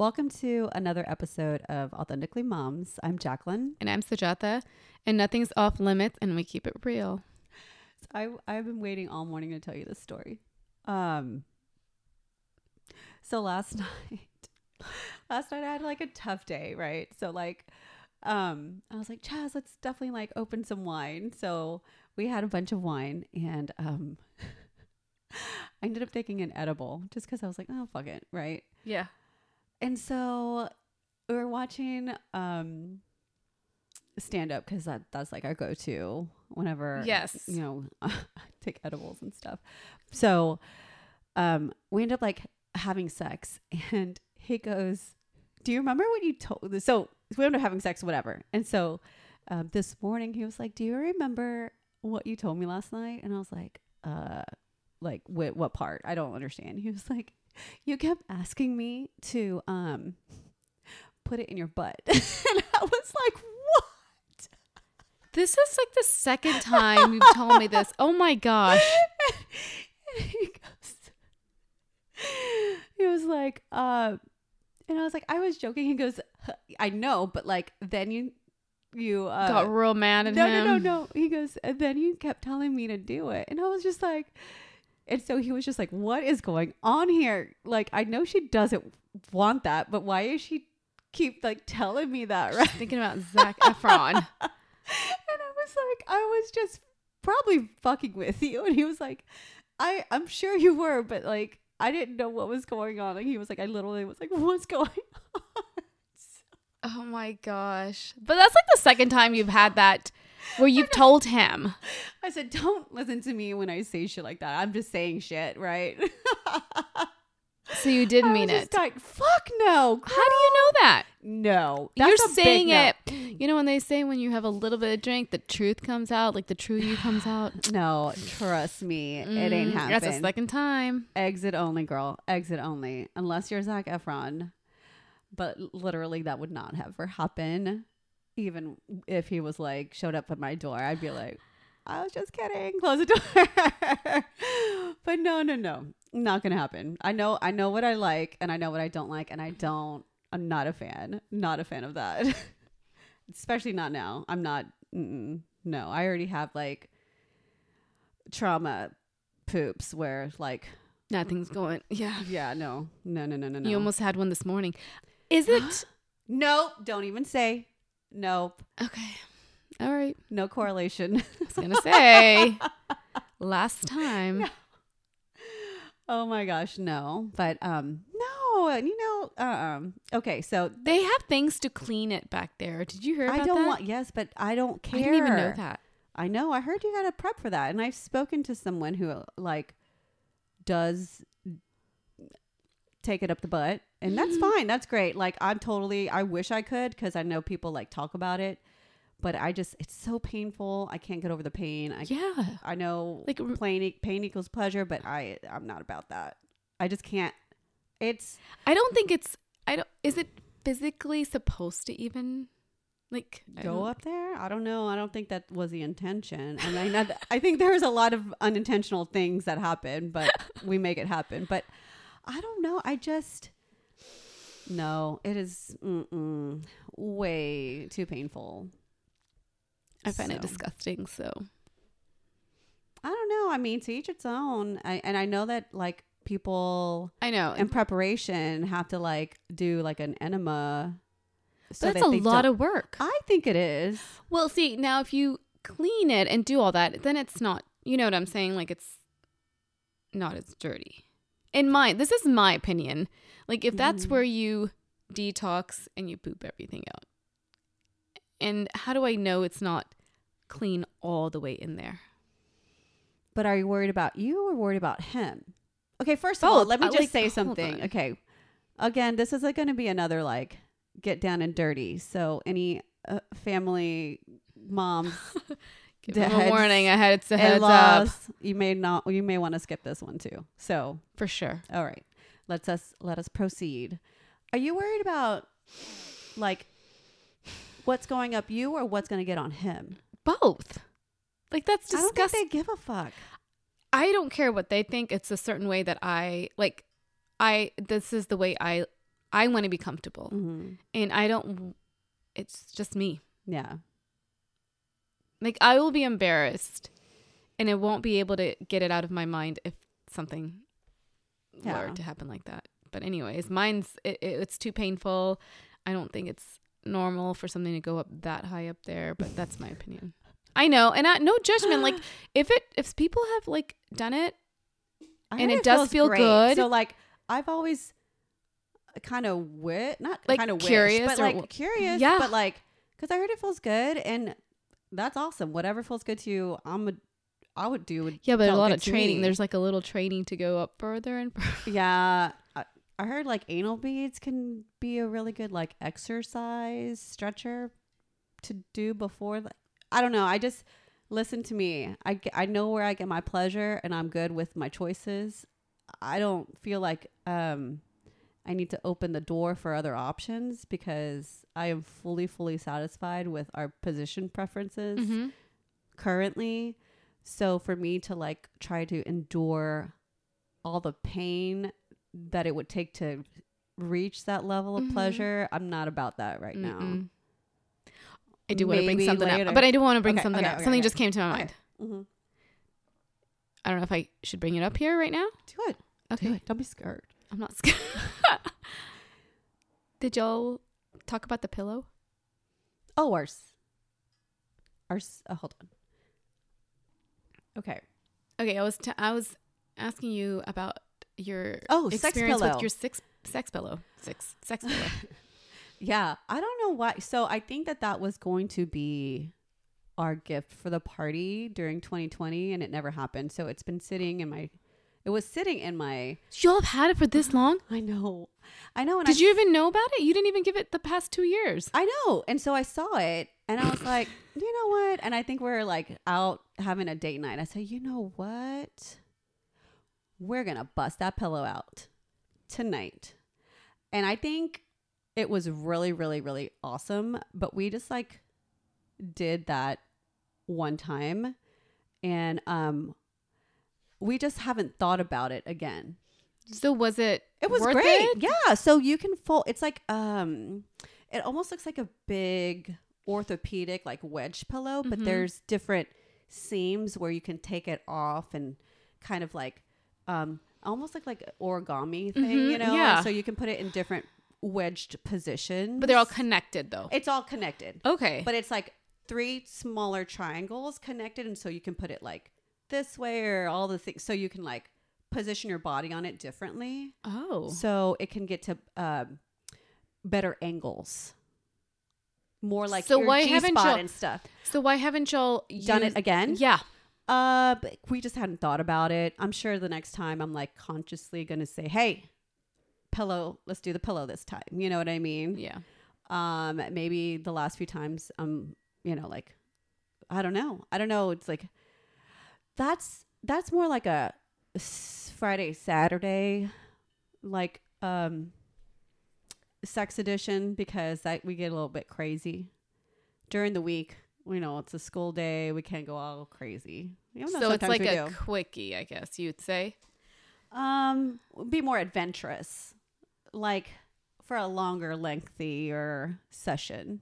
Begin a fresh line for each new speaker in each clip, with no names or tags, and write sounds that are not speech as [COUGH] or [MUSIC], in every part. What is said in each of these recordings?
Welcome to another episode of Authentically Moms. I'm Jacqueline.
And I'm Sujata, and nothing's off limits, and we keep it real.
I I've been waiting all morning to tell you this story. Um. So last [LAUGHS] night, last night I had like a tough day, right? So like, um, I was like, Chaz, let's definitely like open some wine. So we had a bunch of wine, and um, [LAUGHS] I ended up taking an edible just because I was like, oh fuck it, right?
Yeah.
And so we were watching um stand up because that that's like our go to whenever
Yes.
you know [LAUGHS] take edibles and stuff. So um we end up like having sex and he goes, Do you remember when you told this? So we end up having sex, whatever. And so um, this morning he was like, Do you remember what you told me last night? And I was like, uh like wh- what part? I don't understand. He was like, [LAUGHS] You kept asking me to um put it in your butt. [LAUGHS] and I was like, What?
This is like the second time you've told me this. Oh my gosh. [LAUGHS]
and he goes, he was like, uh, and I was like, I was joking. He goes, I know, but like, then you, you, uh,
Got real mad at
no,
him.
no, no, no. He goes, and then you kept telling me to do it. And I was just like, and so he was just like, what is going on here? Like, I know she doesn't want that, but why is she keep like telling me that, right?
Thinking about Zac Efron. [LAUGHS]
and I was like, I was just probably fucking with you. And he was like, I, I'm sure you were, but like, I didn't know what was going on. And he was like, I literally was like, [LAUGHS] what's going on? [LAUGHS]
Oh my gosh. But that's like the second time you've had that where you've told him. [LAUGHS]
I said, don't listen to me when I say shit like that. I'm just saying shit, right?
So you did [LAUGHS]
I
mean it.
like, Fuck no.
How do you know that?
No.
You're
That's a big
saying
no.
it. You know when they say when you have a little bit of drink, the truth comes out, like the true you comes [SIGHS] out.
No, trust me. it ain't
Mm,
happening.
That's the second time.
Exit only, girl. Exit only. Unless you're Zac Efron. But literally, that would not ever happen. Even if he was like, showed up at my door, I'd be like, I was just kidding. Close the door. [LAUGHS] but no, no, no. Not to happen. I know, I know what I like and I know what I don't like. And I don't, I'm not a fan. Not a fan of that. [LAUGHS] Especially not now. I'm not, no. I already have like trauma poops where like
Nothing's going. [LAUGHS] Yeah.
yeah, no, no, no, no, no, no.
You almost had one this morning. Is it? [GASPS]
No, Don't even say. Nope.
okay. All right.
No correlation.
I was going to say last time. [LAUGHS]
oh my gosh, no. But um, no. and You know, um. Okay, so
They have things to clean it back there. Did you hear about
I don't
that?
want. Yes, but I don't care.
I didn't even know that.
I know. I heard you got to prep for that, and I've spoken to someone who like does take it up the butt, and that's
Mm-hmm.
fine. That's great. Like I'm totally. I wish I could because I know people like talk about it, but I just it's so painful. I can't get over the pain. I
Yeah.
I know
Like,
pain pain equals pleasure, but I I'm not about that. I just can't. It's
I don't think it's I don't is it physically supposed to even like
go up there. I don't know. I don't think that was the intention. And I know I think there's a lot of unintentional things that happen, but we make it happen. But I don't know. I just no. It is way too painful.
I find it disgusting, so
I don't know. I mean, to each its own. I, and I know that like people
I know.
in preparation have to like do like an enema.
but that's a lot of work.
I think it is.
Well, see, now if you clean it and do all that, then it's not, you know what I'm saying? Like it's not as dirty. In my, this is my opinion. Like if that's
Mhm.
where you detox and you poop everything out. And how do I know it's not clean all the way in there?
But are you worried about you or worried about him? Okay, first of all, let me just
like,
say something. Okay. Again, this is going to be another like get down and dirty. So any uh, family moms, [LAUGHS]
Give them a warning. I had it's a heads up
you may not you may want to skip this one too. So,
for sure.
all right. Let's us let us proceed. Are you worried about like what's going up you or what's going to get on him?
Both. Like that's
I don't
disgusting.
think they give a fuck.
I don't care what they think. It's a certain way that I like. I this is the way I I want to be comfortable.
Mm-hmm.
And I don't it's just me.
Yeah.
Like I will be embarrassed and I won't be able to get it out of my mind if something
Yeah.
to happen like that. But anyways, mine's it, it, it's too painful. I don't think it's normal for something to go up that high up there, but that's my opinion. I know, and I, no judgment. Like [GASPS] if it if people have like done it, And
heard
it does feel
great.
good.
So like I've always kind of wit, not
Like,
kind of
curious
but
or
like
w-
curious.
Yeah.
But like, because I heard it feels good, and that's awesome. Whatever feels good to you, I'm a, I would do. Would
yeah, but a lot of training.
me.
There's like a little training to go up further and further. [LAUGHS]
yeah. I, I heard like anal beads can be a really good like exercise stretcher to do before. The, I don't know. I just listen to me. I I know where I get my pleasure, and I'm good with my choices. I don't feel like um I need to open the door for other options because I am fully fully satisfied with our position preferences
Mm-hmm.
currently. So for me to like try to endure all the pain that it would take to reach that level of
Mhm.
pleasure, I'm not about that right now.
Mm-mm. I do want to bring something
later.
up, but I do want to bring
Okay,
something
okay,
up.
okay,
something just came to my mind.
Mm-hmm.
I don't know if I should bring it up here right now.
Do it.
Okay,
Do it. Don't be scared.
I'm not scared. [LAUGHS] Did y'all talk about the pillow?
Oh, ours. Ours. Oh, hold on. Okay.
Okay, I was t- I was asking you about your
Oh, sex
experience
pillow.
with your six sex pillow, six sex pillow. [LAUGHS]
Yeah, I don't know why. So I think that that was going to be our gift for the party during 2020, and it never happened. So it's been sitting in my. It was sitting in my.
y'all have had it for this long? [GASPS]
I know, I know. And
Did
I,
you even know about it? You didn't even give it the past two years.
I know, and so I saw it, and I was like, you know what? And I think we are like out having a date night. I say, you know what? We're gonna bust that pillow out tonight, and I think it was really, really, really awesome. But we just like did that one time, and um, we just haven't thought about it again.
So was it?
It was great.
it?
Yeah. So you can fold. It's like um, it almost looks like a big orthopedic like wedge pillow, but
Mhm.
there's different seams where you can take it off and kind of like um, almost like like origami thing,
Mhm,
you know?
yeah.
So you can put it in different wedged positions.
But they're all connected though.
It's all connected,
Okay.
but it's like three smaller triangles connected, and so you can put it like this way or all the things. So you can like position your body on it differently.
oh.
So it can get to um, better angles. More like
So why
G
haven't
spot
y'all-
and stuff.
So why haven't y'all
Done it again?
Yeah.
Uh, we just hadn't thought about it. I'm sure the next time I'm like consciously gonna say, "Hey, pillow, let's do the pillow this time." You know what I mean?
Yeah.
Um, maybe the last few times, um, you know, like I don't know. I don't know. It's like that's that's more like a Friday, Saturday, like um, sex edition because that we get a little bit crazy during the week. We know, it's a school day. We can't go all crazy.
So it's like a
do.
quickie, I guess you'd say.
Um, be more adventurous, like for a longer, lengthy or session.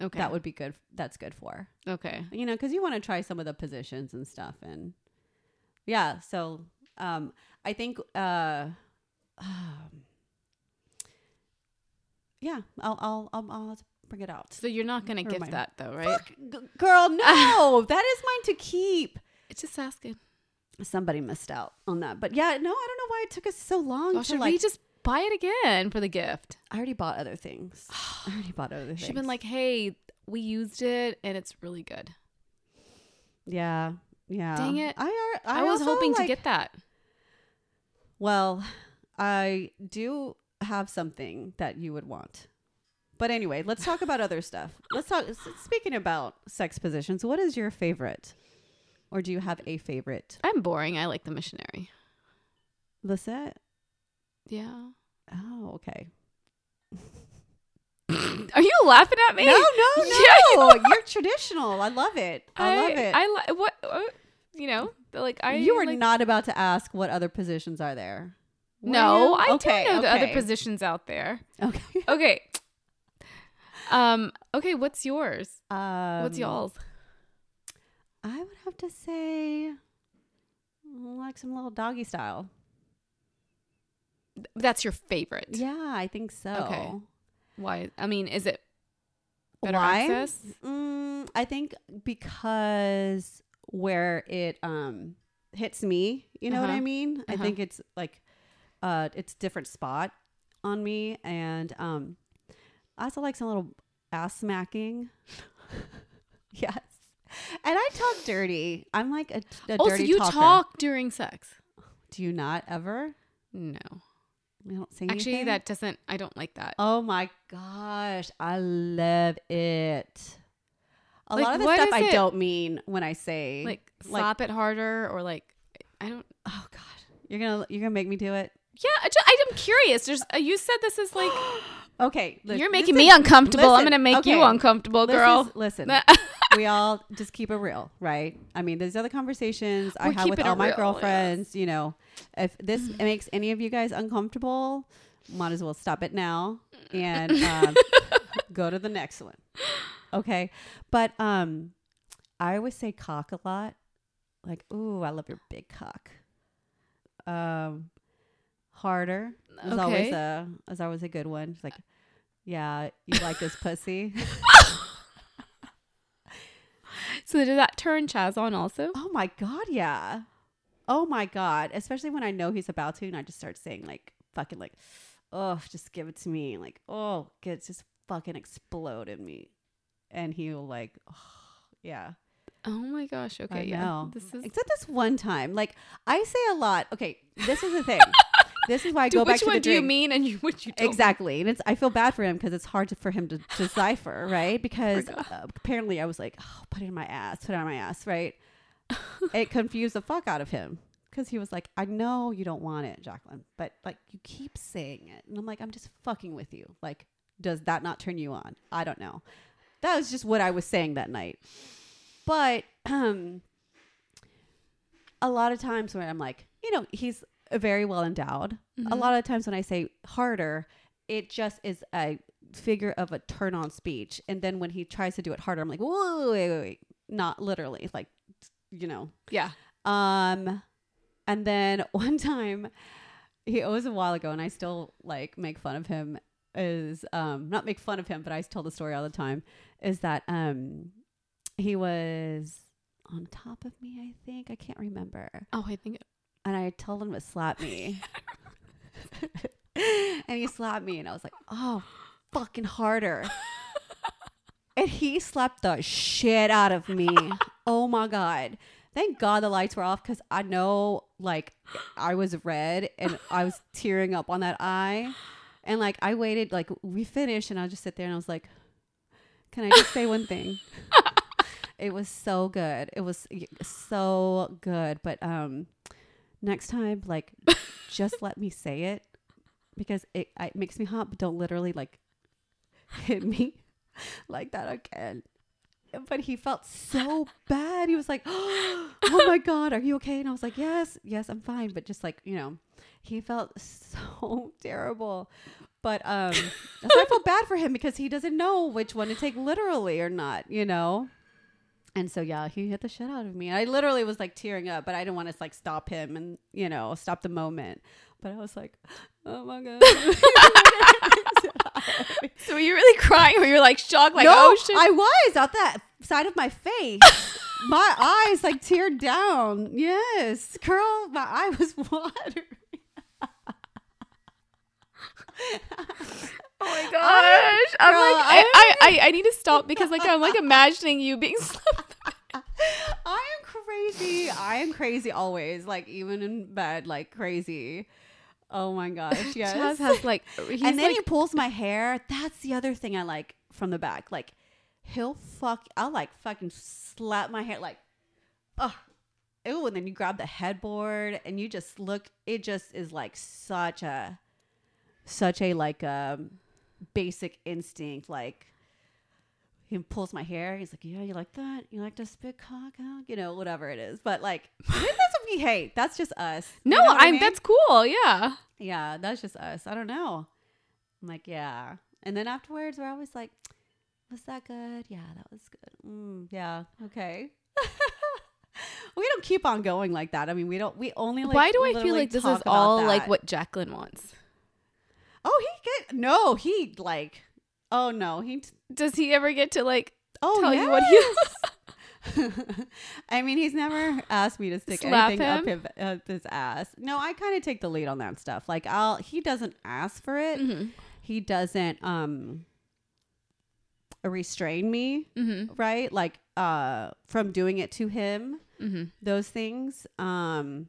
Okay.
That would be good. That's good for
okay.
you know because you want to try some of the positions and stuff and yeah. So um, I think uh, [SIGHS] um, yeah, I'll I'll I'll, I'll bring it out.
So you're not gonna gift that though, right?
Fuck, g- girl, no, [LAUGHS] that is mine to keep.
It's just asking.
Somebody missed out on that, but yeah, no, I don't know why it took us so long
Well,
to
should
like.
we just buy it again for the gift?
I already bought other things. [SIGHS] I already bought other things.
She's been like, "Hey, we used it and it's really good."
yeah, yeah.
Dang it.
I are.
I,
I,
was hoping to get that.
Well, I do have something that you would want. But anyway, let's talk about other stuff. Let's talk. Speaking about sex positions, what is your favorite, or do you have a favorite?
I'm boring. I like the missionary.
Lisette.
Yeah.
Oh, okay. [LAUGHS]
Are you laughing at me?
No, no, [LAUGHS] no.
Yeah,
You're traditional. I love it. I, love it.
I li- what uh, you know, like I
you were
like,
not about to ask what other positions are there. Were
no,
you?
I
okay,
do know the other positions out there.
Okay. [LAUGHS]
Okay. Um. Okay. What's yours?
Um,
What's y'all's?
I would have to say, like some little doggy style.
That's your favorite.
Yeah, I think so.
Okay. Why? I mean, is it better
Why?
access?
Mm, I think because where it um hits me, you know what
Uh-huh.
I mean? I
Uh-huh.
think it's like uh it's different spot on me and um I also like some little ass smacking. [LAUGHS] yes. And I talk dirty. I'm like a, a
Oh, so you
talker.
talk during sex?
Do you not ever?
No.
You don't say
Actually,
anything?
that doesn't. I don't like that.
Oh my gosh, I love it. A
Like,
lot of the stuff I
it?
don't mean when I say
like
like-
slap it harder or like I don't.
Oh god, you're gonna you're gonna make me do it.
Yeah, I just, I'm curious. There's uh, you said this is like [GASPS]
Okay, li-
you're making
is-
me uncomfortable. I'm gonna make you
okay.
uncomfortable,
this
girl.
is- listen, [LAUGHS] we all just keep it real, right? I mean, there's other conversations I
We're
have with all my
real, yes.
girlfriends. You know, if this makes any of you guys uncomfortable, might as well stop it now and [LAUGHS] um, go to the next one. Okay, but um, I always say cock a lot. Like, ooh, I love your big cock. Um, harder is always a is always a good one. It's like, yeah, you like this pussy. [LAUGHS] [LAUGHS]
so did that turn Chaz on also?
Oh my god, yeah. Oh my god, especially when I know he's about to, and I just start saying like fucking like, oh, just give it to me, like oh, get just fucking explode in me, and he'll like, oh, yeah.
Oh my gosh. Okay.
I
yeah.
know.
This is.
Except this one time, like I say a lot. Okay, this is the thing. [LAUGHS] this is why I go back
which
to
one
the
do you mean and you which you don't?
Exactly, and it's I feel bad for him because it's hard to, for him to [LAUGHS] decipher, right? Because uh, apparently I was like, oh, put it in my ass, put it on my ass, right? [LAUGHS] it confused the fuck out of him because he was like, I know you don't want it, Jacqueline, but like you keep saying it, and I'm like, I'm just fucking with you. Like, does that not turn you on? I don't know. That was just what I was saying that night, but um, [CLEARS THROAT] a lot of times when I'm like, you know, he's very well endowed
Mm-hmm.
a lot of times when I say harder, it just is a figure of a turn on speech. And then when he tries to do it harder, I'm like, whoa, wait, wait, wait. Not literally, like, you know.
Yeah.
Um, and then [LAUGHS] one time, he it was a while ago, and I still like make fun of him. Is um not make fun of him, but I tell the story all the time. Is that um he was on top of me? I think I can't remember
Oh, I think.
And I told him to slap me. [LAUGHS] and he slapped me, and I was like, oh, fucking harder. [LAUGHS] and he slapped the shit out of me. [LAUGHS] oh my God. Thank God the lights were off because I know, like, I was red and I was tearing up on that eye. And, like, I waited, like, we finished, and I just sit there and I was like, can I just say one thing? it was so good. It was so good. But, um, next time, like, just let me say it because it, it makes me hot, but don't literally like hit me [LAUGHS] like that again. But he felt so bad. He was like, [GASPS] "Oh my god, are you okay?" And I was like, "Yes, yes, I'm fine." But just like you know, he felt [LAUGHS] so terrible. But um, so I felt bad for him because he doesn't know which one to take literally or not. You know. And so yeah, he hit the shit out of me. I literally was like tearing up, but I didn't want to like stop him and you know stop the moment. But I was like, oh my god. [LAUGHS]
So were you really crying or you were like shocked, like
no,
oh shit?
I was out that side of my face. my [LAUGHS] eyes like teared down. Yes, girl, my eye was [LAUGHS] watering.
oh my gosh! I'm
Girl,
like, I, I, I, I need to stop because like I'm like imagining you being slapped.
I am crazy. I am crazy always. Like even in bed, like crazy. Oh my gosh, [LAUGHS] yes.
Chaz has like,
and then
like,
he pulls my hair. That's the other thing I like from the back. Like he'll fuck. I'll like fucking slap my hair. Like, oh, ew. And then you grab the headboard and you just look. It just is like such a, such a like um, basic instinct. Like he pulls my hair. He's like, "Yeah, you like that? You like to spit cock, huh? You know, whatever it is." But like, this is mean, hey, that's just us. You
No,
know what I
I'm.
mean?
That's cool. Yeah.
yeah, that's just us. I don't know. I'm like, yeah. And then afterwards, we're always like, was that good? Yeah, that was good. Mm, yeah, okay. [LAUGHS] we don't keep on going like that. I mean, we don't. We only like.
Why do I feel like this is all like what Jacqueline wants?
Oh, he get no. He like. Oh no. He. T-
Does he ever get to like
oh
tell
yes.
you what he? [LAUGHS] [LAUGHS]
I mean, he's never asked me to stick
Slap
anything up
him?
his, up his ass. No, I kind of take the lead on that stuff. Like, I'll. He doesn't ask for it.
Mhm.
He doesn't um restrain me,
Mhm.
right? Like, uh, from doing it to him.
Mhm.
Those things. Um.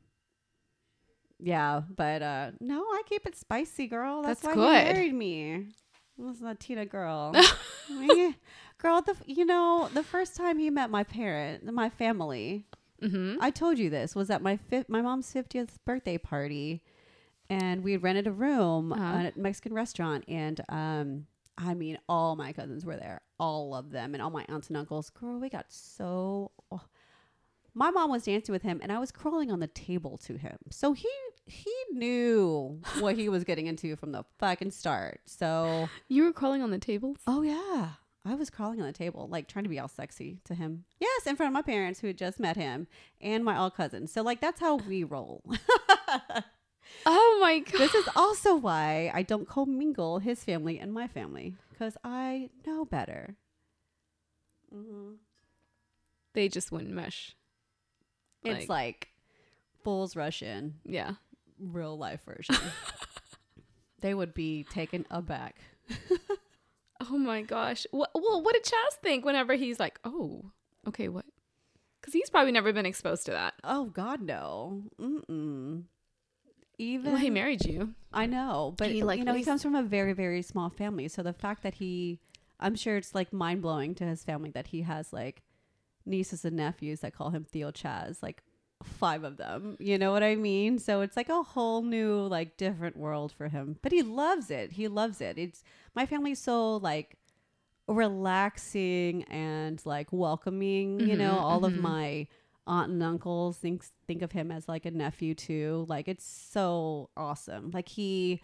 Yeah, but uh no, I keep it spicy, girl. That's,
That's
why
good.
he married me. I was a Tina girl. [LAUGHS] Girl, the you know the first time he met my parent, my family,
Mhm.
I told you this was at my fifth, my mom's fiftieth birthday party, and we had rented a room
Uh-huh.
at a Mexican restaurant, and um, I mean, all my cousins were there, all of them, and all my aunts and uncles. Girl, we got so. oh. My mom was dancing with him, and I was crawling on the table to him, so he he knew what he was getting into from the fucking start. So.
You were crawling on the tables.
Oh yeah. I was crawling on the table, like trying to be all sexy to him. Yes, in front of my parents who had just met him and my all cousins. So like that's how we roll. [LAUGHS]
Oh my god.
this is also why I don't commingle his family and my family because I know better. Mm-hmm.
They just wouldn't mesh.
It's like Bulls in.
yeah.
Real life version. [LAUGHS] they would be taken aback. [LAUGHS]
Oh my gosh. What, well, what did Chaz think whenever he's like, oh, okay, what? Because he's probably never been exposed to that.
Oh God, no. Mm-mm. Even
Well, he married you.
I know, but
He,
you know, he comes from a very, very small family. So the fact that he, I'm sure it's like mind blowing to his family that he has like nieces and nephews that call him Tío Chaz, like five of them. You know what I mean? So it's like a whole new, like different world for him. But he loves it. He loves it. It's my family's so like relaxing and like welcoming. You know,
Mhm,
all of
mhm.
my aunt and uncles think think of him as like a nephew too. Like it's so awesome. Like he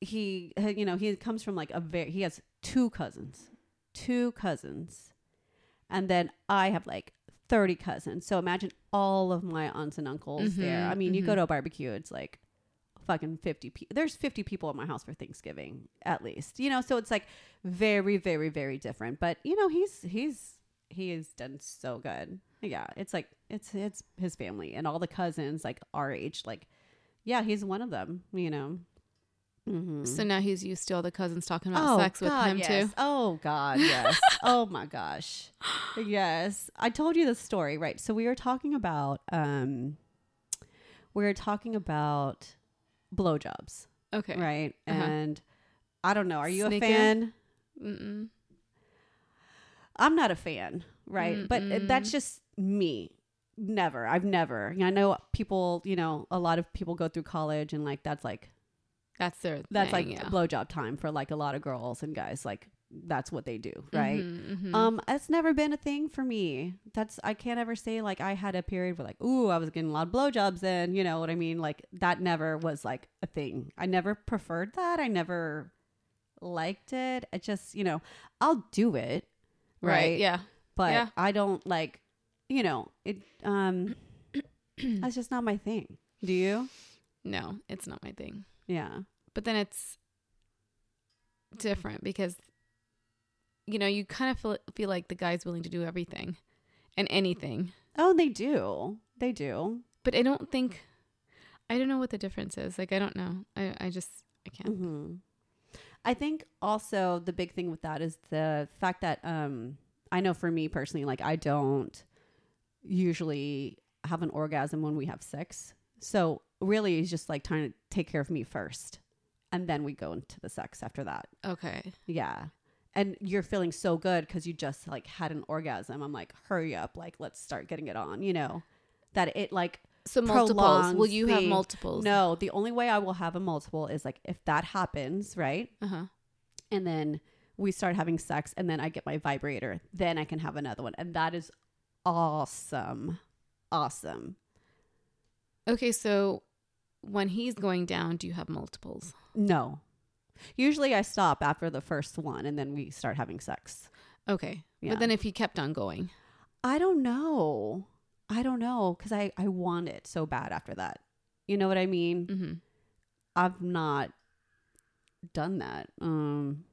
he you know he comes from like a very he has two cousins, two cousins, and then I have like thirty cousins. So imagine all of my aunts and uncles there.
Mhm,
I mean, you go
mhm.
to a barbecue, it's like fucking 50 people there's 50 people at my house for thanksgiving at least you know so it's like very very very different but you know he's he's he has done so good yeah it's like it's it's his family and all the cousins like our age like yeah he's one of them you know mm-hmm.
So now he's used to all the cousins talking about sex with him
yes.
too.
Oh God, yes. [LAUGHS] oh my gosh, yes. I told you the story, right? So we were talking about um, we were talking about blowjobs,
Okay.
right?
Uh-huh.
And I don't know. Are you a fan?
Mm-mm.
I'm not a fan, right? But uh, that's just me. Never. I've never. I know people. You know, a lot of people go through college and like that's like
That's their.
that's
thing,
like
yeah.
blowjob time for like a lot of girls and guys. Like that's what they do, right?
Mhm, mhm.
Um, it's never been a thing for me. That's I can't ever say like I had a period where like, ooh, I was getting a lot of blowjobs and you know what I mean? Like that never was like a thing. I never preferred that. I never liked it. I just, you know, I'll do it. Right.
Yeah.
But
Yeah.
I don't like, you know, it um [CLEARS THROAT] that's just not my thing. Do you?
No, it's not my thing.
Yeah.
But then it's different because you know you kind of feel feel like the guy's willing to do everything and anything.
Oh, they do. They do.
But I don't think I don't know what the difference is. Like I don't know. I I just I can't.
hmm I think also the big thing with that is the fact that um, I know for me personally, like I don't usually have an orgasm when we have sex. So really, it's just like trying to take care of me first, and then we go into the sex after that.
Okay.
Yeah. And you're feeling so good because you just like had an orgasm. I'm like, hurry up, like let's start getting it on. You know, that it like
So multiples. Will you have multiples?
no. The only way I will have a multiple is like if that happens, right?
Uh-huh.
and then we start having sex and then I get my vibrator, then I can have another one. And that is awesome. Awesome.
Okay, so when he's going down, do you have multiples?
No. Usually I stop after the first one and then we start having sex.
Okay.
Yeah.
But then if he kept on going.
I don't know. I don't know because I, I want it so bad after that. You know what I mean?
Mm-hmm.
I've not done that. Um,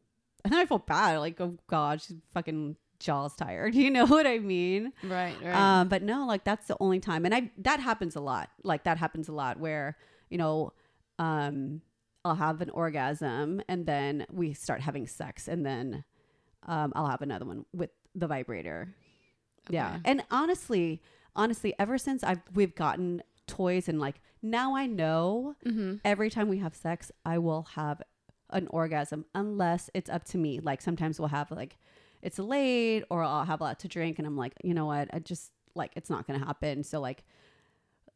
and then I feel bad. Like, oh God, she's fucking jaw's tired. [LAUGHS] You know what I mean?
Right, right.
Um, but no, like that's the only time, and I that happens a lot. Like that happens a lot where you know, um, I'll have an orgasm and then we start having sex, and then um, I'll have another one with the vibrator. Yeah, and honestly, honestly, ever since I've we've gotten toys and like now I know
mm-hmm.
every time we have sex, I will have an orgasm unless it's up to me. Like sometimes we'll have like it's late or I'll have a lot to drink and I'm like, you know what? I just like it's not going to happen. So like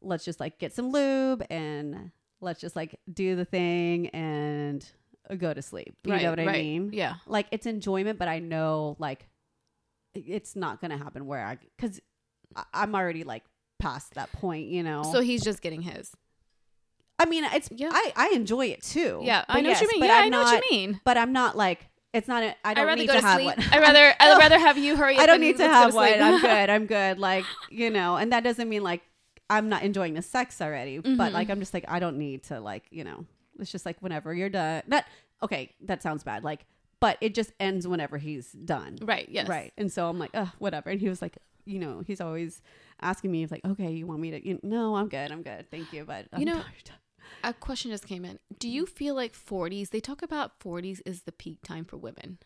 let's just like get some lube and let's just like do the thing and go to sleep. You
right,
know what I
right.
mean?
Yeah.
Like it's enjoyment, but I know like it's not going to happen where I cuz I'm already like past that point, you know.
So he's just getting his.
I mean, it's
Yeah.
I I enjoy it too.
Yeah, I know what you mean.
but
Yeah,
I'm
I know
not-
what you mean.
But I'm not like it's not. A, I don't need
go
to,
to,
have
sleep.
one.
I'd rather I'd [LAUGHS] rather have you hurry up
I don't need to have one. I'm good. I'm [LAUGHS] good. Like you know, and that doesn't mean like I'm not enjoying the sex already. But
Mhm.
like I'm just like I don't need to like you know. It's just like whenever you're done. Not okay. That sounds bad. Like, but it just ends whenever he's done.
Right, yes.
Right. And so I'm like, oh, whatever. And he was like, you know, he's always asking me, he's like, okay, you want me to? You no, I'm good. I'm good. Thank you. But I'm
You know-
tired. [LAUGHS]
A question just came in. Do you feel like 40s, they talk about 40s is the peak time for women?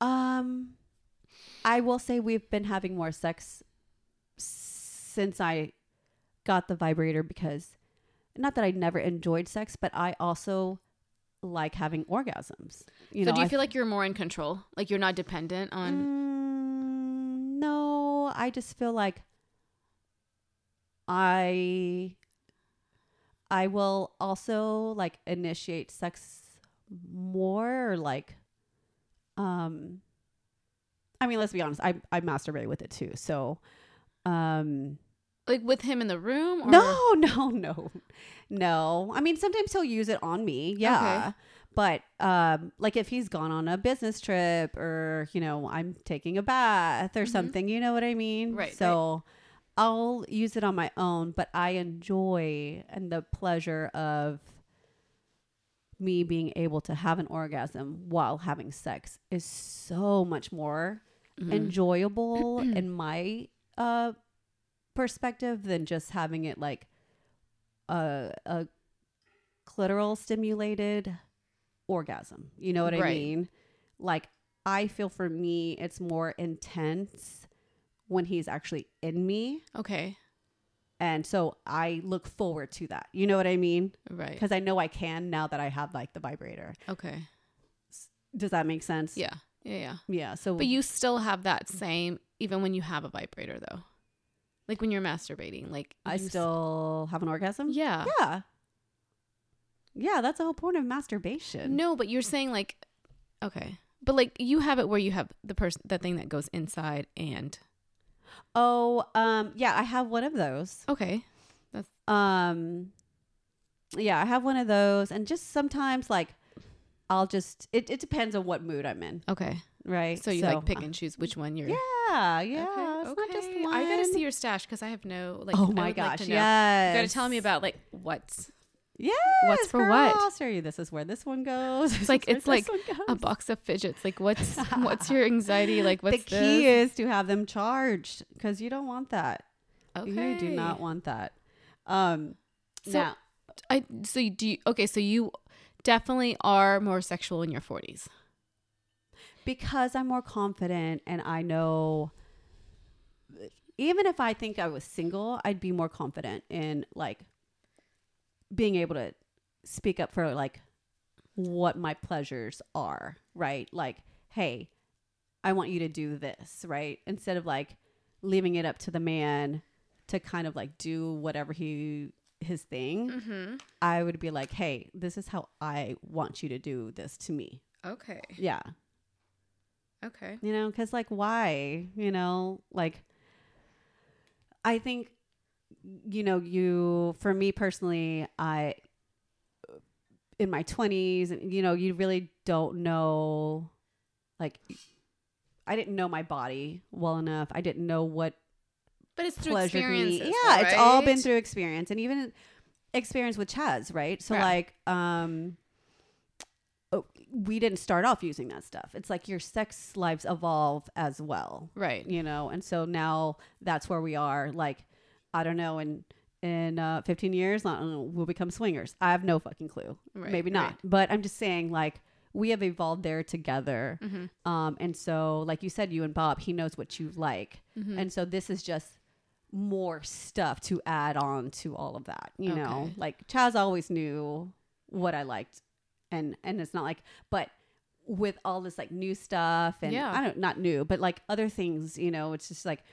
Um, I will say we've been having more sex since I got the vibrator because not that I never enjoyed sex, but I also like having orgasms. You
so
know,
do you
I
feel like you're more in control? Like you're not dependent on
Mm, no, I just feel like I I will also like initiate sex more or like um I mean, let's be honest, I I masturbate with it too. So um
like with him in the room or
no, [LAUGHS] no, no. No. I mean, sometimes he'll use it on me. Yeah.
Okay.
But um like if he's gone on a business trip or, you know, I'm taking a bath or
Mhm.
something, you know what I mean?
Right,
So I'll use it on my own, but I enjoy and the pleasure of me being able to have an orgasm while having sex is so much more
Mhm.
enjoyable in my uh perspective than just having it like a a clitoral stimulated orgasm. You know what I mean? Like I feel for me it's more intense when he's actually in me
Okay.
and so I look forward to that. You know what I mean?
Right.
Cuz I know I can now that I have like the vibrator.
Okay.
Does that make sense?
Yeah. Yeah, yeah.
Yeah, so
But you still have that same even when you have a vibrator though. Like when you're masturbating, like
I still have an orgasm?
Yeah.
Yeah. Yeah, that's the whole point of masturbation.
No, but you're saying like okay. But like you have it where you have the person the thing that goes inside and
Oh, um, yeah, I have one of those.
okay.
That's Um, yeah, I have one of those, and just sometimes like I'll just it, it depends on what mood I'm in,
Okay.
Right?
So you like pick and choose which one you're
Yeah, yeah.
Okay,
It's not just one.
I gotta see your stash because I have no like.
oh my
would like
gosh, yes.
You gotta tell me about like what's
Yes,
what's for
girl,
what?
I'll show you. This is where this one goes. [LAUGHS]
It's like- it's like a box of fidgets. Like what's [LAUGHS] what's your anxiety? Like what's
the key
this?
is to have them charged because you don't want that.
Okay.
You do not want that. Um,
So-
now
I so you do you, okay. So you definitely are more sexual in your forties.
Because I'm more confident and I know even if I think I was single, I'd be more confident in like being able to speak up for like what my pleasures are, right? Like, hey, I want you to do this, right? Instead of like leaving it up to the man to kind of like do whatever he his thing,
Mm-hmm.
I would be like, "Hey, this is how I want you to do this to me."
Okay.
Yeah.
Okay.
you know because like why you know like i think you know, you for me personally, I in my 20s and you know, you really don't know like I didn't know my body well enough. I didn't know what
But it's through experiences.
Yeah,
though,
it's all been through experience and even experience with Chaz, right? So
Yeah.
like um we didn't start off using that stuff. It's like your sex lives evolve as well,
Right.
you know. And so now that's where we are like I don't know in in uh 15 years, I don't know, we'll become swingers. I have no fucking clue.
Right,
Maybe not.
right.
But I'm just saying like we have evolved there together.
Mm-hmm.
Um and so like you said you and Bob, he knows what you like.
Mm-hmm.
And so this is just more stuff to add on to all of that. You know, like Chaz always knew what I liked, and and it's not like, but with all this like new stuff and
Yeah.
I don't not new, but like other things. You know, it's just like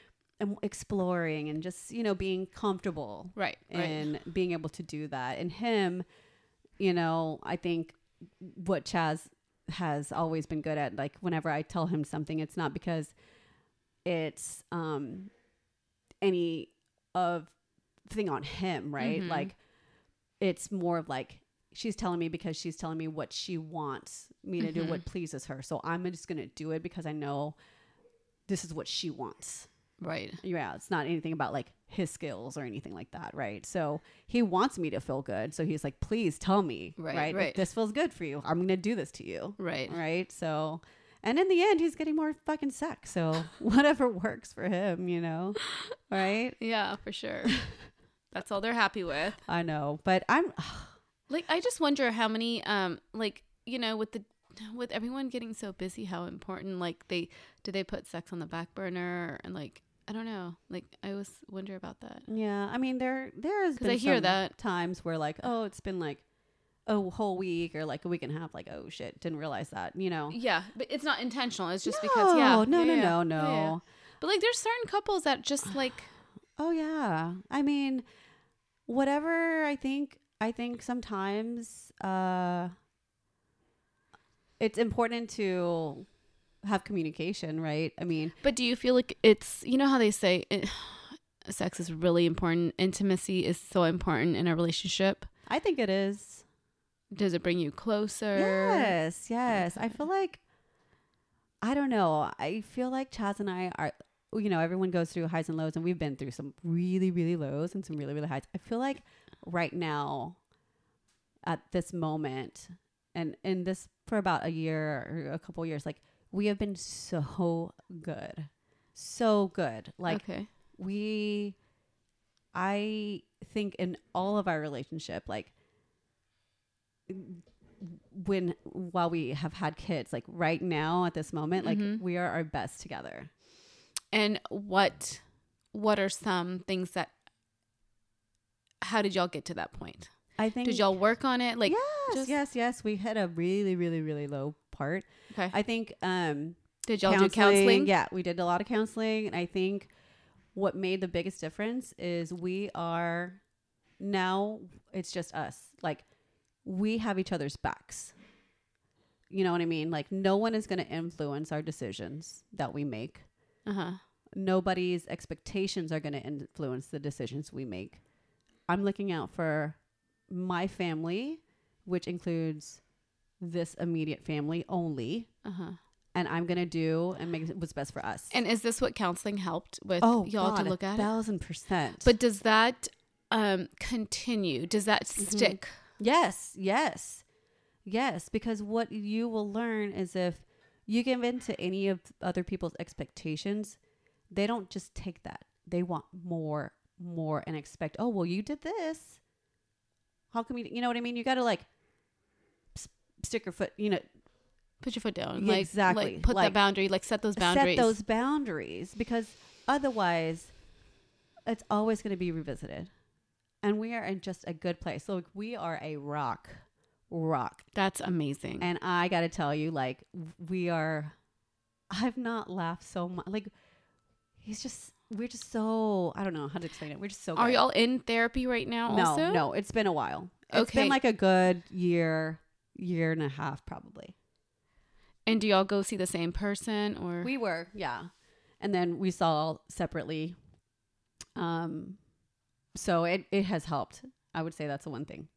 exploring and just you know being comfortable
Right. Right.
and being able to do that. And him, you know, I think what Chaz has always been good at, like whenever I tell him something, it's not because it's um any of thing on him, right?
Mhm.
Like it's more of like she's telling me because she's telling me what she wants me to do,
Mhm.
what pleases her. So I'm just gonna do it because I know this is what she wants
right.
yeah, it's not anything about like his skills or anything like that, right? So he wants me to feel good. So he's like, please tell me,
Right,
right?
right.
This feels good for you, I'm gonna do this to you,
Right.
right? So, and in the end, he's getting more fucking sex. So [LAUGHS] whatever works for him, you know, right?
Yeah, for sure. [LAUGHS] That's all they're happy with.
I know, but I'm
Like I just wonder how many um like you know with the with everyone getting so busy how important like they do they put sex on the back burner and like I don't know. Like I always wonder about that.
yeah. I mean, there there's
'Cause
been
I hear that.
times where like, oh, it's been like a whole week or like a week and a half. Like, oh shit, didn't realize that, you know.
Yeah, but it's not intentional. It's just because yeah.
No, no,
yeah,
no,
yeah.
no, no.
Yeah, yeah. But like there's certain couples that just like [SIGHS]
Oh yeah. I mean, whatever I think I think sometimes uh it's important to have communication, right? I mean,
But do you feel like it's you know how they say it, [SIGHS] sex is really important, intimacy is so important in a relationship?
I think it is.
Does it bring you closer?
Yes, yes. I feel like I don't know. I feel like Chaz and I are you know, everyone goes through highs and lows and we've been through some really really lows and some really really highs. I feel like right now at this moment and in this for about a year or a couple years like we have been so good. So good. Like
okay.
we i think in all of our relationship like when while we have had kids like right now at this moment like
Mhm.
we are our best together
And what what are some things that how did y'all get to that point?
i think
Did y'all work on it? Like
yes
just-
yes yes we hit a really really really low part
okay.
i think um
did y'all do counseling?
yeah we did a lot of counseling and i think what made the biggest difference is we are now it's just us like we have each other's backs you know what i mean like no one is going to influence our decisions that we make
Uh-huh.
nobody's expectations are going to influence the decisions we make i'm looking out for my family which includes this immediate family only
Uh-huh.
and i'm going to do and make what's best for us
And is this what counseling helped with
oh
y'all
God,
to look at
thousand percent
But does that um continue? Does that
Mm-hmm.
stick?
Yes, yes, yes. Because what you will learn is if you give in to any of other people's expectations, they don't just take that. They want more, more, and expect, oh, well, you did this. How come you, you know what I mean? You got to like s- stick your foot, you know,
Put your foot down. Like
exactly.
like put
Like,
that boundary, like set those boundaries.
set those boundaries because otherwise it's always going to be revisited. And we are in just a good place. So we are a rock, rock
That's amazing.
And I got to tell you, like, we are, I've not laughed so much. Like, he's just, we're just so, I don't know how to explain it. We're just so
Are y'all in therapy right now
No,
also?
no, it's been a while. It's
Okay.
been like a good year, year and a half, probably.
And do y'all go see the same person or
We were, yeah. And then we saw separately. Um, So it, it has helped. I would say that's the one thing.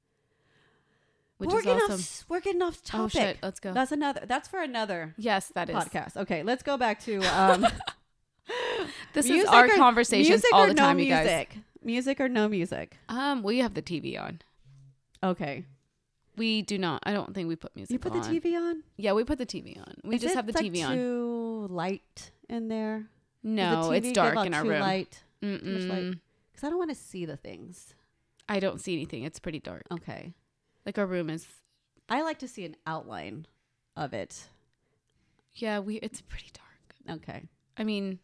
Which
we're
is
getting
awesome.
off we're getting off
Oh
topic.
shit, let's go.
That's another that's for another
yes, that is.
podcast. Okay, let's go back to um [LAUGHS] [LAUGHS]
This is our
or-
conversations
music
all the
no
time, you guys.
music. Music or no music.
Um, we have the TV on.
Okay.
We do not. I don't think we put music.
You put
on.
the TV on?
Yeah, we put the TV on. We
Is
just have the
like,
TV on.
Too light in there.
No,
the
it's dark in our
too
room.
Light? Because I don't want to see the things.
I don't see anything. It's pretty dark.
Okay.
Like our room is.
I like to see an outline of it.
Yeah, we. It's pretty dark.
Okay.
I mean.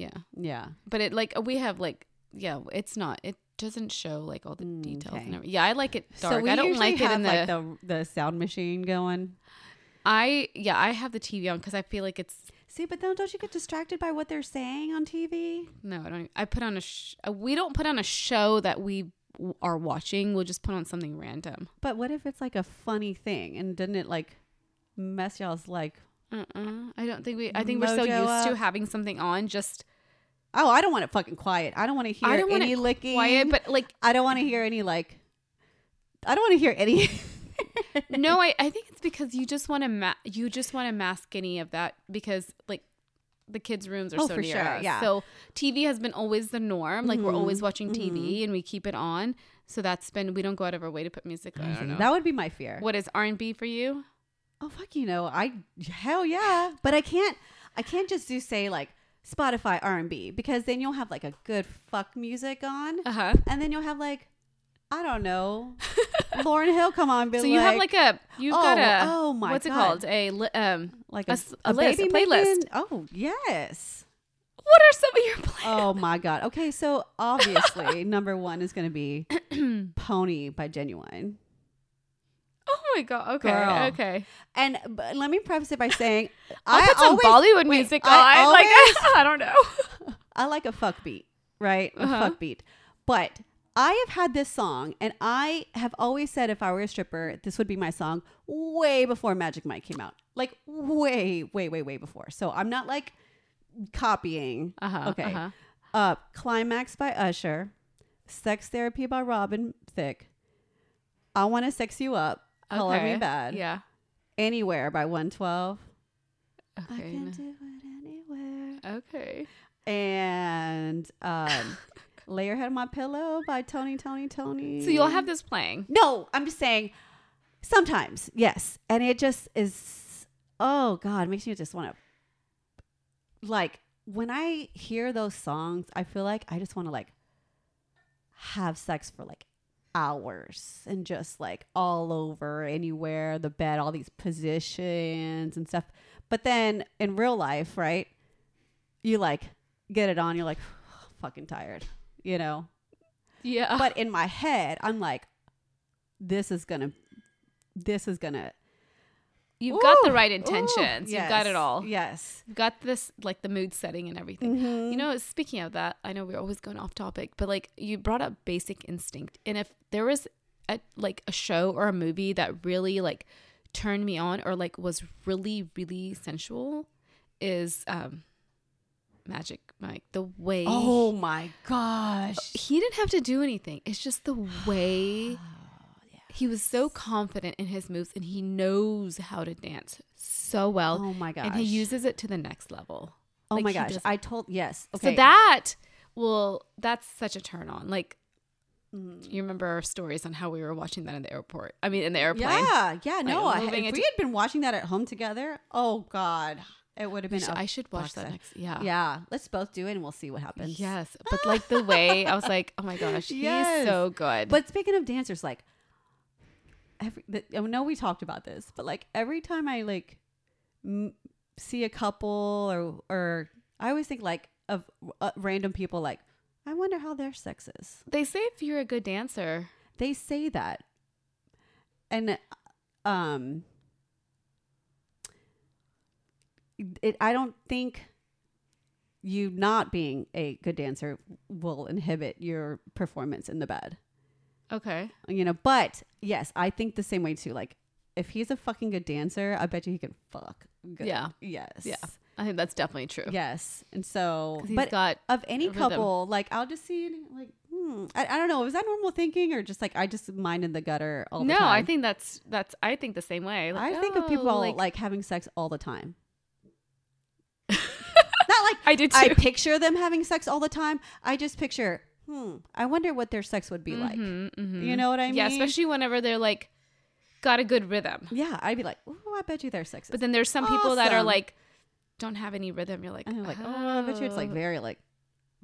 Yeah,
Yeah.
but it like we have like yeah. It's not. It doesn't show like all the
Mm,
details.
okay.
And everything. Yeah, I like it dark.
So we
I don't
usually
like it
have
in the.
like the the sound machine going.
I yeah. I have the TV on because I feel like it's
See, but then don't you get distracted by what they're saying on TV?
No, I don't. I put on a. Sh- uh, we don't put on a show that we w- are watching. We'll just put on something random.
But what if it's like a funny thing and doesn't it like mess y'all's like?
Uh-uh. I don't think we. I think we're so used to having something on. Just
Oh, I don't want it fucking quiet. I don't want to hear
I don't want
any
it
licking.
quiet, but like [LAUGHS]
I don't want to hear any like. I don't want to hear any. [LAUGHS]
no, I. I think it's because you just want to. Ma- you just want to mask any of that because like. The kids' rooms are
Oh,
so
for
near
sure,
us.
yeah.
So TV has been always the norm. Like we're
Mhm,
always watching TV and we keep it on. So that's been we don't go out of our way to put music on. Don't.
That would be my fear.
what is R and B for you?
Oh fuck, you know I hell yeah, but I can't. I can't just do say like Spotify R and B because then you'll have like a good fuck music on,
Uh huh.
and then you'll have like I don't know [LAUGHS] Lauryn Hill come on.
So you have like a you've
oh,
got a
oh my
what's it called a li- um
like
a
a,
a list, a
baby
playlist.
making- Oh yes.
what are some of your plans? [LAUGHS]
Oh my god. Okay, so obviously [LAUGHS] number one is going to be [CLEARS THROAT] Pony by Ginuwine.
Oh my god. Okay.
Girl.
Okay.
And but let me preface it by saying [LAUGHS]
I'll
I
put some
always,
Bollywood
wait,
music
I
on. [LAUGHS] like [LAUGHS] I don't know.
I like a fuck beat, right? A
Uh-huh.
fuck beat. But I have had this song, and I have always said if I were a stripper, this would be my song way before Magic Mike came out. Like way, way, way, way before. So I'm not like copying.
Uh-huh.
Okay.
Uh-huh.
Uh, Climax by Usher, Sex Therapy by Robin Thicke, I Want to Sex You Up, Color Me
Okay.
Badd,
Yeah.
Anywhere by 112. I can
no.
do it anywhere.
Okay.
and um, [LAUGHS] lay your head on my pillow by Tony, Tony, Tony.
So you'll have this playing.
no. I'm just saying, sometimes yes, and it just is. Oh God, it makes me just want to. Like when I hear those songs, I feel like I just want to like have sex for like hours and just like all over anywhere the bed all these positions and stuff but then in real life right you like get it on you're like [SIGHS] fucking tired you know
Yeah.
but in my head i'm like this is gonna this is gonna
You've got the
Ooh,
right
ooh,
intentions. You've got it all.
yes
You've got this like the mood setting and everything.
Mhm.
You know, speaking of that, I know we're always going off topic, but like you brought up Basic Instinct, and if there was a like a show or a movie that really like turned me on or like was really really sensual, is um Magic Mike. The way
oh my gosh
he didn't have to do anything. It's just the way [SIGHS] [SIGHS] he was so confident in his moves, and he knows how to dance so well,
oh my gosh
and he uses it to the next level.
oh
like,
my gosh
does-
i told yes okay
So that well, that's such a turn on. Like
Mhm.
you remember our stories on how we were watching that in the airport. I mean, in the airplane.
Yeah, yeah, no. I, if we had been watching that at home together, oh god, it would have been.
should-
a
I should watch that next. Yeah.
Yeah, let's both do it and we'll see what happens.
Yes, but like the way I was like, oh my gosh, [LAUGHS] he's so good.
But speaking of dancers, like every, the, I know we talked about this, but like every time I like m- see a couple or or I always think like of uh, random people, like I wonder how their sex is.
they say if you're a good dancer,
They say that, and um, it. I don't think you not being a good dancer will inhibit your performance in the bed.
Okay,
You know, but yes, I think the same way too. Like, if he's a fucking good dancer, I bet you he can fuck. Good.
Yeah.
Yes.
Yeah. I think that's definitely true.
Yes, and so,
he's
but
got
of any couple, like I'll just see like hmm, I, I don't know. Was that normal thinking or just like I just mind in the gutter all the
no,
time?
I think that's that's I think the same way. Like,
I think of
oh,
people
like,
like, having sex all the time. [LAUGHS] Not like
I did too.
I picture them having sex all the time. I just picture, hmm, I wonder what their sex would be like.
Mhm, mhm.
You know what I
Yeah,
mean?
especially whenever they're like got a good rhythm.
Yeah, I'd be like, oh, I bet you their sex is.
But then there's some people that are like don't have any rhythm. You're like,
and I'm like, oh, I bet you it's like
oh.
very like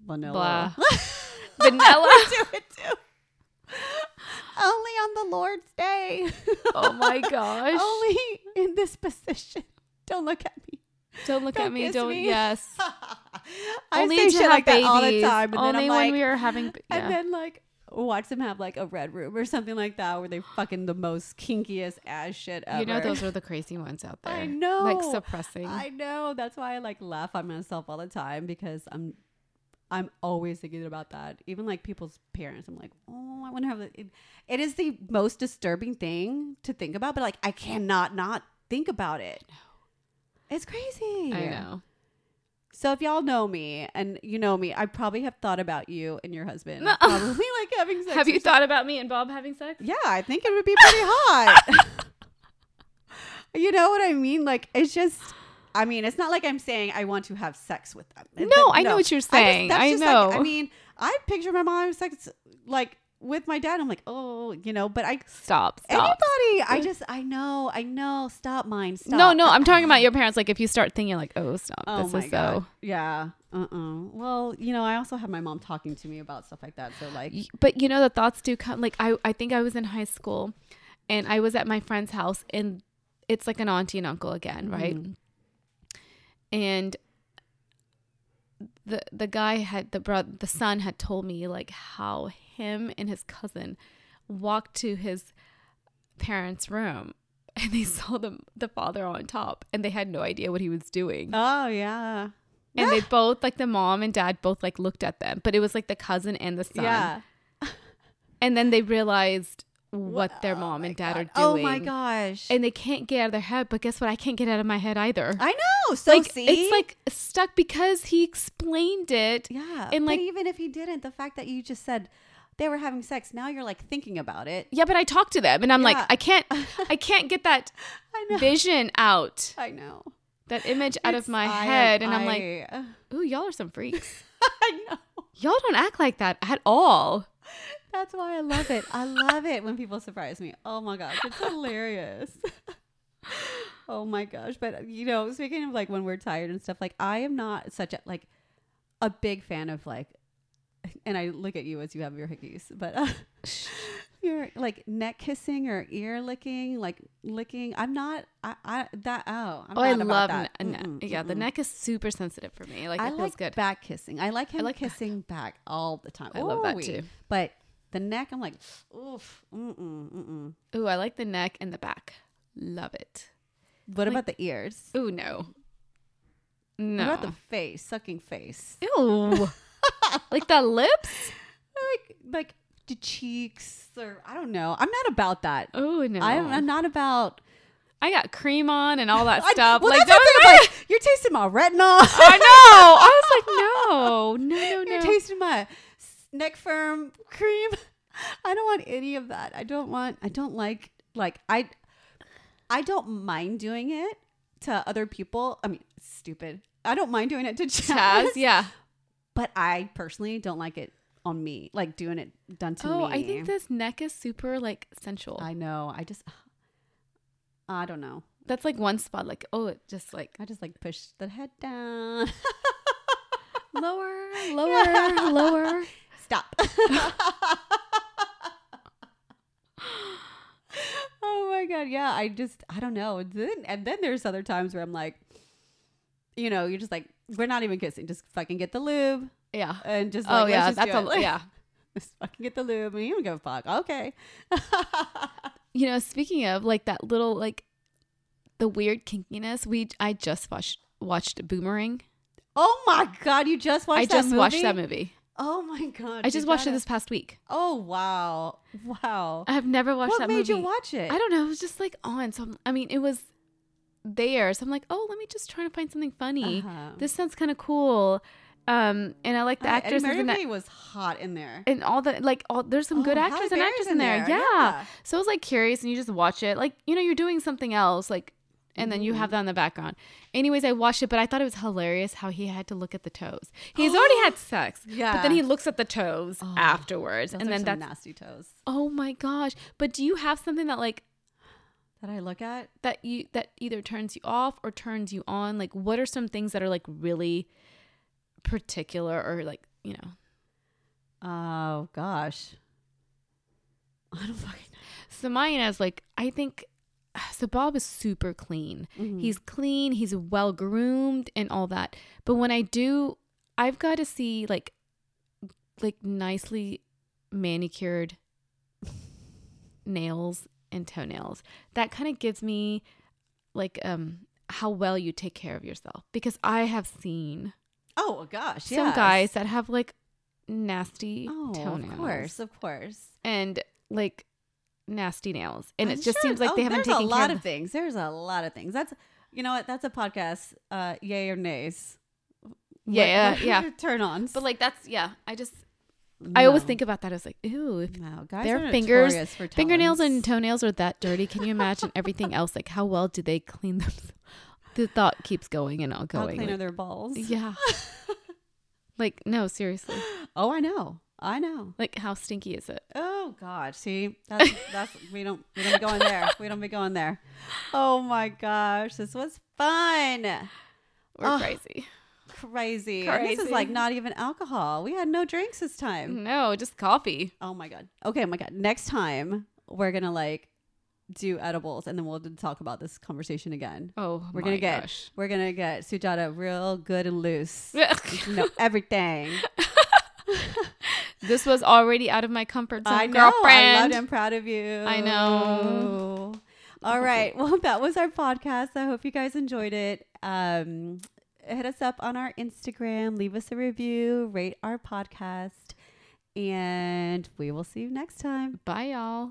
vanilla. [LAUGHS] [LAUGHS]
Vanilla.
do it too. Only on the Lord's day.
oh my [LAUGHS] gosh!
Only in this position. Don't look at me.
Don't look
don't
at me. Don't.
me.
Yes. [LAUGHS]
I
Only
say shit
have
like that all the time, and
Only
then I'm
when
like,
we are having. [LAUGHS] Yeah.
and then like watch them have like a red room or something like that, where they fucking the most kinkiest ass shit ever.
you know, those are [LAUGHS] the crazy ones out there.
I know.
Like suppressing.
I know. That's why I like laugh at myself all the time because I'm I'm always thinking about that. Even like people's parents. I'm like, oh, I wonder how the, it, it is the most disturbing thing to think about, but like I cannot not think about it. It's crazy.
I know.
So if y'all know me and you know me, I probably have thought about you and your husband.
No.
Probably like having [LAUGHS] sex.
Have you thought about me and Bob having sex?
yeah, I think it would be pretty hot. [LAUGHS] [LAUGHS] you know what I mean? Like it's just I mean, it's not like I'm saying I want to have sex with them.
No,
But
I know what you're
I just-
saying.
that's
I
just
know.
Like, I mean, I picture my mom having sex like with my dad. I'm like, oh, you know, but I
Stop. Stop.
anybody, I just I know, I know. Stop mine. Stop.
No, no, I'm talking about your parents. Like if you start thinking like, oh, stop.
Oh
this is
god.
so.
Yeah. Uh. uh Well, you know, I also have my mom talking to me about stuff like that. So like,
But you know the thoughts do come. Like I, I think I was in high school, and I was at my friend's house, and it's like an auntie and uncle again, right?
Mhm.
And the the guy had the bro the son had told me like how him and his cousin walked to his parents' room [LAUGHS] and they saw the the father on top and they had no idea what he was doing.
oh yeah,
and they [LAUGHS] both like the mom and dad both like looked at them, but it was like the cousin and the son.
yeah.
And then they realized what their
Oh
mom and dad
God.
are doing.
Oh my gosh.
And they can't get out of their head, but guess what? I can't get out of my head either.
I know. So
like
see,
it's like stuck because he explained it.
yeah.
and,
but
like-
even if he didn't, the fact that you just said they were having sex, now you're like thinking about it.
Yeah, but I talked to them and I'm like, I can't [LAUGHS] I can't get that
I know.
vision out.
I know.
That image out of my
I-
head. And I'm like, ooh, y'all are some freaks. [LAUGHS]
I know.
y'all don't act like that at all. [LAUGHS]
That's why I love it. I love it when people surprise me. Oh my gosh, it's hilarious. [LAUGHS] oh my gosh, but you know, speaking of like when we're tired and stuff, like I am not such a like a big fan of like, and I look at you as you have your hickeys, but uh, [LAUGHS] you're like neck kissing or ear licking, like licking. I'm not. I, I that oh. I'm
oh, I love
that.
ne-
Mm-mm,
yeah, the
mm-mm.
neck is super sensitive for me. Like
I
it feels
like
good.
back kissing. I like him
like
kissing back. all the time.
I love that too.
But the neck, I'm like, oof, mm-mm, mm-mm.
Ooh, I like the neck and the back. Love it.
What
Like-
about the ears?
Ooh, no. No.
What about the face, sucking face?
Ew. [LAUGHS] like the lips?
Like, like the cheeks, or I don't know. I'm not about that.
Oh no.
I'm, I'm not about
I got cream on and all that [LAUGHS]
I-
stuff.
well,
like
that's the thing, I'm like, you're tasting my retinol.
I know. I was like, no, no, [LAUGHS] no, no,
You're
no.
tasting my neck firm cream. [LAUGHS] I don't want any of that. I don't want. I don't like like I. I don't mind doing it to other people. I mean, stupid. I don't mind doing it to [LAUGHS] Chaz,
Chaz, yeah.
but I personally don't like it on me. Like doing it done to
Oh,
me.
I think this neck is super like sensual.
I know. I just. [SIGHS] I don't know.
That's like one spot. Like, oh, it just like
I just like push the head down. [LAUGHS]
lower, lower, lower.
Stop. [LAUGHS] oh my god, yeah. I just I don't know. And then, and then there's other times where I'm like, you know, you're just like, we're not even kissing. Just fucking get the lube
Yeah.
and just
Oh
like, let's
yeah,
just
that's a
it. [LAUGHS]
yeah.
just fucking get the lube. and you don't give a fuck. Okay. [LAUGHS]
You know, speaking of like that little like the weird kinkiness, we I just watched watched Boomerang.
oh my god, you just watched
I just
movie?
watched that movie.
Oh my god.
I just watched it
gotta-
this past week.
Oh wow. Wow.
I have never watched
what
that
made
movie.
you watch it?
I don't know. It was just like on. So I'm- I mean, it was there. So I'm like, oh, let me just try to find something funny.
Uh-huh.
This sounds kind of cool. Um, and I like the
Uh,
and,
Murphy
that,
was hot in there.
and all the like all there's some good
Oh,
actors
Halle
and
Berry's
actors in there. Yeah.
yeah.
So I was like curious and you just watch it. Like, you know, you're doing something else, like and then you have mm-hmm. that in the background. Anyways, I watched it, but I thought it was hilarious how he had to look at the toes. He's [GASPS] already had sex. yeah, But then he looks at the toes oh, afterwards.
Those
and then that's
nasty toes
oh my gosh. But do you have something that like
that I look at.
that you that either turns you off or turns you on? Like what are some things that are like really particular or like, you know?
Oh gosh, [LAUGHS] I don't fucking know.
So mine is like I think [SIGHS] so Bob is super clean.
Mm-hmm.
He's clean, he's well groomed and all that. But when I do I've got to see like like nicely manicured [LAUGHS] nails and toenails. That kind of gives me like um how well you take care of yourself because I have seen
Oh gosh,
some
yes.
guys that have like nasty
Oh,
toenails
of course, of course.
and like nasty nails and
I'm
it just
sure-
seems like
oh,
they haven't taken
a lot
care
of
of
things. There's a lot of things. That's you know what? That's a podcast. Uh, yay or nays.
Yeah,
What- what
yeah.
Turn ons.
but like that's yeah I just I always think about that as like ew if
no
their fingers-
for
fingernails and toenails are that dirty can you imagine everything else like how well do they clean them [LAUGHS] the thought keeps going and all
How
going
clean are their balls?
yeah [LAUGHS] like no seriously
Oh, I know. I know.
like how stinky is it
Oh God! See, that's [LAUGHS] that's we don't we don't be going there. We don't be going there. Oh my gosh, this was fun.
we're
Oh.
crazy
Crazy. And this is like not even alcohol. We had no drinks this time.
no just coffee
Oh my god. Okay, oh my god. Next time we're gonna like do edibles and then we'll talk about this conversation again.
oh
We're gonna get
gosh.
we're gonna get Sujata real good and loose. [LAUGHS] You know everything. [LAUGHS]
this was already out of my comfort zone
I know. I
girlfriend
loved. I'm proud of you.
I know.
All right. [LAUGHS] Well, that was our podcast. I hope you guys enjoyed it. Um, hit us up on our Instagram. Leave us a review. Rate our podcast. And we will see you next time.
bye y'all